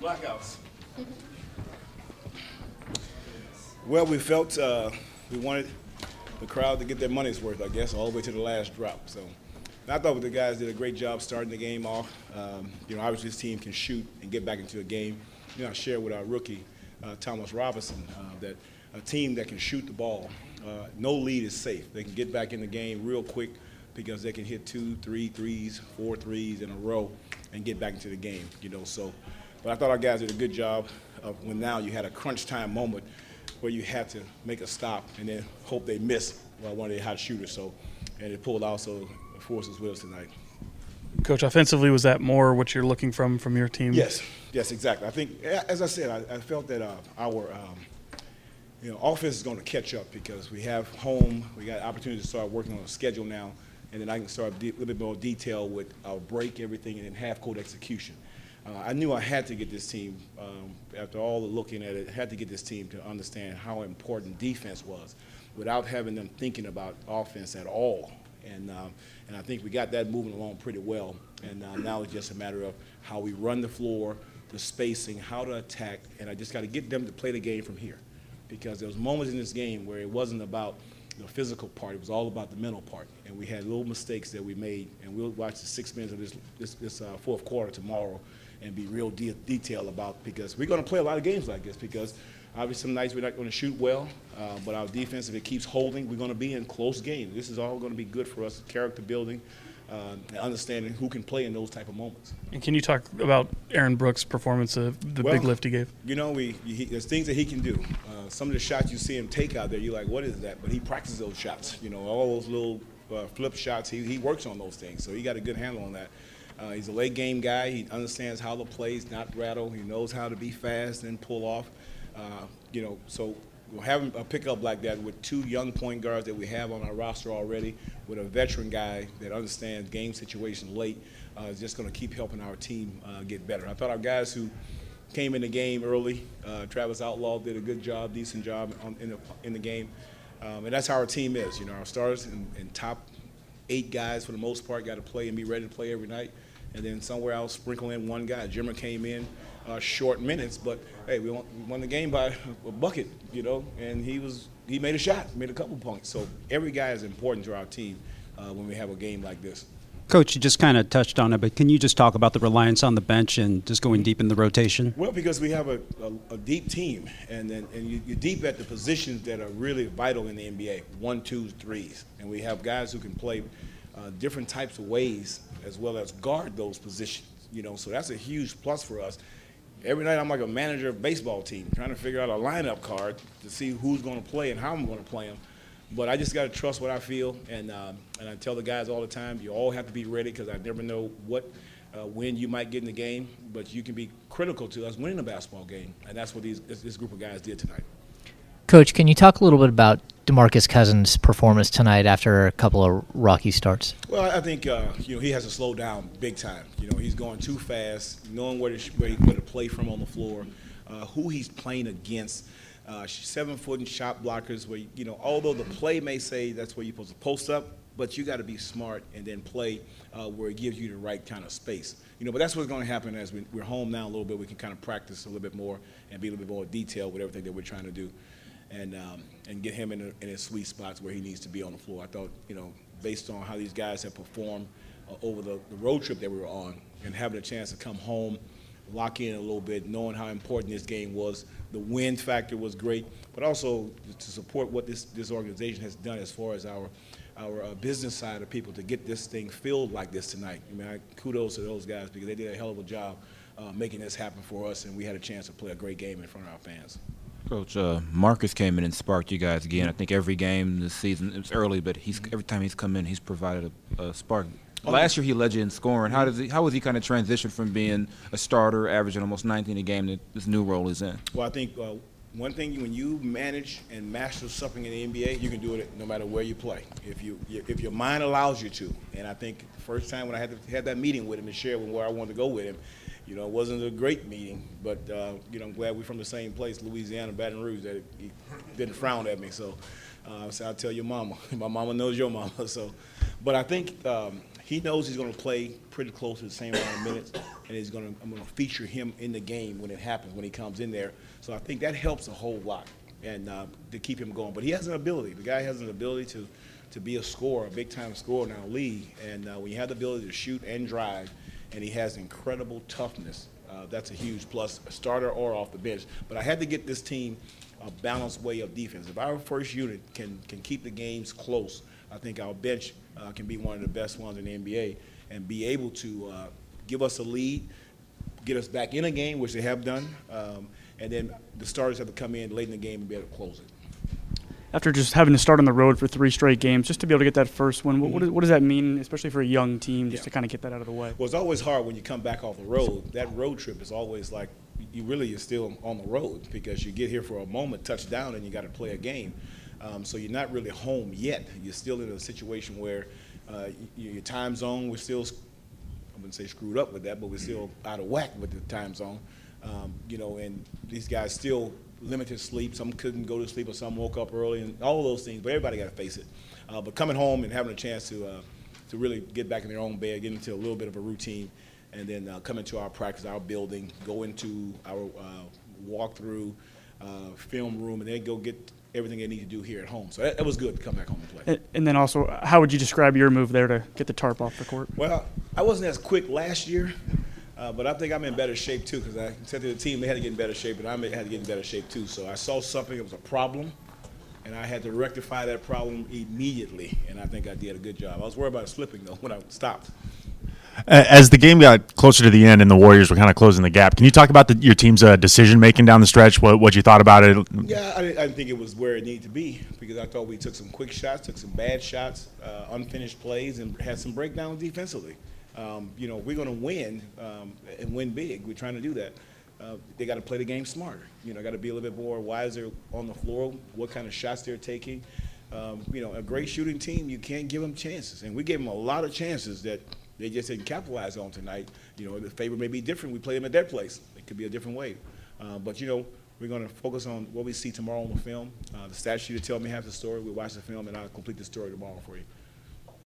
blackouts. Well, we felt uh, we wanted the crowd to get their money's worth, I guess, all the way to the last drop. So I thought the guys did a great job starting the game off. Um, you know, obviously this team can shoot and get back into a game. You know, I shared with our rookie, uh, Thomas Robinson, uh, that a team that can shoot the ball, uh, no lead is safe. They can get back in the game real quick because they can hit two, three threes, four threes in a row and get back into the game, you know. So, but I thought our guys did a good job of when now you had a crunch time moment where you had to make a stop and then hope they miss well, one of their hot shooters. So, and it pulled out, so the force with us tonight. Coach, offensively, was that more what you're looking from from your team? Yes, yes, exactly. I think, as I said, I, I felt that uh, our um, you know offense is going to catch up because we have home. We got opportunity to start working on a schedule now, and then I can start a little bit more detail with our break, everything, and then half court execution. Uh, I knew I had to get this team, um, after all the looking at it, had to get this team to understand how important defense was without having them thinking about offense at all. And, um, and I think we got that moving along pretty well. And uh, now it's just a matter of how we run the floor, the spacing, how to attack, and I just got to get them to play the game from here. Because there was moments in this game where it wasn't about the physical part, it was all about the mental part. And we had little mistakes that we made, and we'll watch the six minutes of this, this, this uh, fourth quarter tomorrow and be real de- detailed about because we're going to play a lot of games like this because obviously some nights we're not going to shoot well, uh, but our defense, if it keeps holding, we're going to be in close games. This is all going to be good for us, character building, uh, understanding who can play in those type of moments. And can you talk about Aaron Brooks' performance, of the Well, big lift he gave? You know, we he, there's things that he can do. Uh, some of the shots you see him take out there, you're like, what is that? But he practices those shots. You know, all those little uh, flip shots. He, he works on those things, so he got a good handle on that. Uh, he's a late game guy. He understands how to play. He's not rattle. He knows how to be fast and pull off. Uh, you know, so having a pickup like that with two young point guards that we have on our roster already, with a veteran guy that understands game situation late, uh, is just going to keep helping our team uh, get better. I thought our guys who came in the game early, uh, Travis Outlaw did a good job, decent job on, in, the, in the game. Um, and that's how our team is. You know, our starters and, and top eight guys for the most part got to play and be ready to play every night. And then somewhere else, sprinkle in one guy. Jimmer came in uh, short minutes, but hey, we won, we won the game by a bucket, you know, and he was he made a shot, made a couple points. So every guy is important to our team uh, when we have a game like this. Coach, you just kind of touched on it, but can you just talk about the reliance on the bench and just going deep in the rotation? Well, because we have a, a, a deep team, and then and you, you're deep at the positions that are really vital in the NBA one, twos, threes. And we have guys who can play uh, different types of ways as well as guard those positions, you know, so that's a huge plus for us. Every night I'm like a manager of baseball team trying to figure out a lineup card to see who's going to play and how I'm going to play them. But I just got to trust what I feel, and um, and I tell the guys all the time, you all have to be ready because I never know what, uh, when you might get in the game, but you can be critical to us winning a basketball game, and that's what these this, this group of guys did tonight. Coach, can you talk a little bit about DeMarcus Cousins' performance tonight after a couple of rocky starts? Well, I think uh, you know he has to slow down big time. You know he's going too fast, knowing where to, where, to play from on the floor, uh, who he's playing against. Uh, seven foot and shot blockers, where you know although the play may say that's where you're supposed to post up, but you got to be smart and then play uh, where it gives you the right kind of space. You know, but that's what's going to happen as we, we're home now a little bit. We can kind of practice a little bit more and be a little bit more detailed with everything that we're trying to do and um, and get him in, a, in his sweet spots where he needs to be on the floor. I thought, you know, based on how these guys have performed uh, over the, the road trip that we were on, and having a chance to come home, lock in a little bit, knowing how important this game was. The win factor was great, but also to support what this this organization has done as far as our our uh, business side of people to get this thing filled like this tonight. I mean, I, kudos to those guys because they did a hell of a job uh, making this happen for us, and we had a chance to play a great game in front of our fans. Coach uh, Marcus came in and sparked you guys again. I think every game this season it's early, but he's every time he's come in, he's provided a, a spark. Oh, Last year he led you in scoring. How does he? How was he kind of transitioned from being a starter, averaging almost 19 a game, to this new role he's in? Well, I think uh, one thing when you manage and master something in the NBA, you can do it no matter where you play. If you if your mind allows you to, and I think the first time when I had to, had that meeting with him and share with where I wanted to go with him, you know, it wasn't a great meeting, but uh, you know, I'm glad we're from the same place, Louisiana, Baton Rouge, that he didn't frown at me. So, uh, so I'll tell your mama. My mama knows your mama. So, but I think um, he knows he's going to play pretty close to the same amount of minutes, and he's going to I'm going to feature him in the game when it happens when he comes in there. So I think that helps a whole lot, and uh, to keep him going. But he has an ability. The guy has an ability to to be a scorer, a big time scorer in our league, and uh, when you have the ability to shoot and drive, and he has incredible toughness. Uh, that's a huge plus, starter or off the bench. But I had to get this team a balanced way of defense. If our first unit can can keep the games close, I think our bench uh, can be one of the best ones in the NBA and be able to uh, give us a lead, get us back in a game, which they have done, um, and then the starters have to come in late in the game and be able to close it. After just having to start on the road for three straight games, just to be able to get that first one, what, what, does, what does that mean, especially for a young team, just Yeah. to kind of get that out of the way? Well, it's always hard when you come back off the road. That road trip is always like you really are still on the road because you get here for a moment, touch down, and you got to play a game. Um, so you're not really home yet. You're still in a situation where uh, your time zone, we're still, I wouldn't say screwed up with that, but we're still out of whack with the time zone. Um, you know, and these guys still limited sleep. Some couldn't go to sleep, or some woke up early, and all those things. But everybody got to face it. Uh, but coming home and having a chance to uh, to really get back in their own bed, get into a little bit of a routine, and then uh, come into our practice, our building, go into our uh, walkthrough, uh, film room, and then go get everything they need to do here at home. So that, that was good to come back home and play. And, and then also, how would you describe your move there to get the tarp off the court? Well, I wasn't as quick last year, uh, but I think I'm in better shape too because I said to the team they had to get in better shape, and I had to get in better shape too. So I saw something that was a problem, and I had to rectify that problem immediately, and I think I did a good job. I was worried about slipping though when I stopped. As the game got closer to the end and the Warriors were kind of closing the gap, can you talk about the, your team's uh, decision making down the stretch? What what you thought about it? Yeah, I didn't, I didn't think it was where it needed to be because I thought we took some quick shots, took some bad shots, uh, unfinished plays, and had some breakdowns defensively. Um, you know, we're going to win um, and win big. We're trying to do that. Uh, they got to play the game smarter. You know, got to be a little bit more wiser on the floor, what kind of shots they're taking. Um, you know, a great shooting team, you can't give them chances. And we gave them a lot of chances that they just didn't capitalize on tonight. You know, the favor may be different. We play them at their place. It could be a different way. Uh, but, you know, we're going to focus on what we see tomorrow on the film. Uh, the stat sheet will tell me half the story. We'll watch the film, and I'll complete the story tomorrow for you.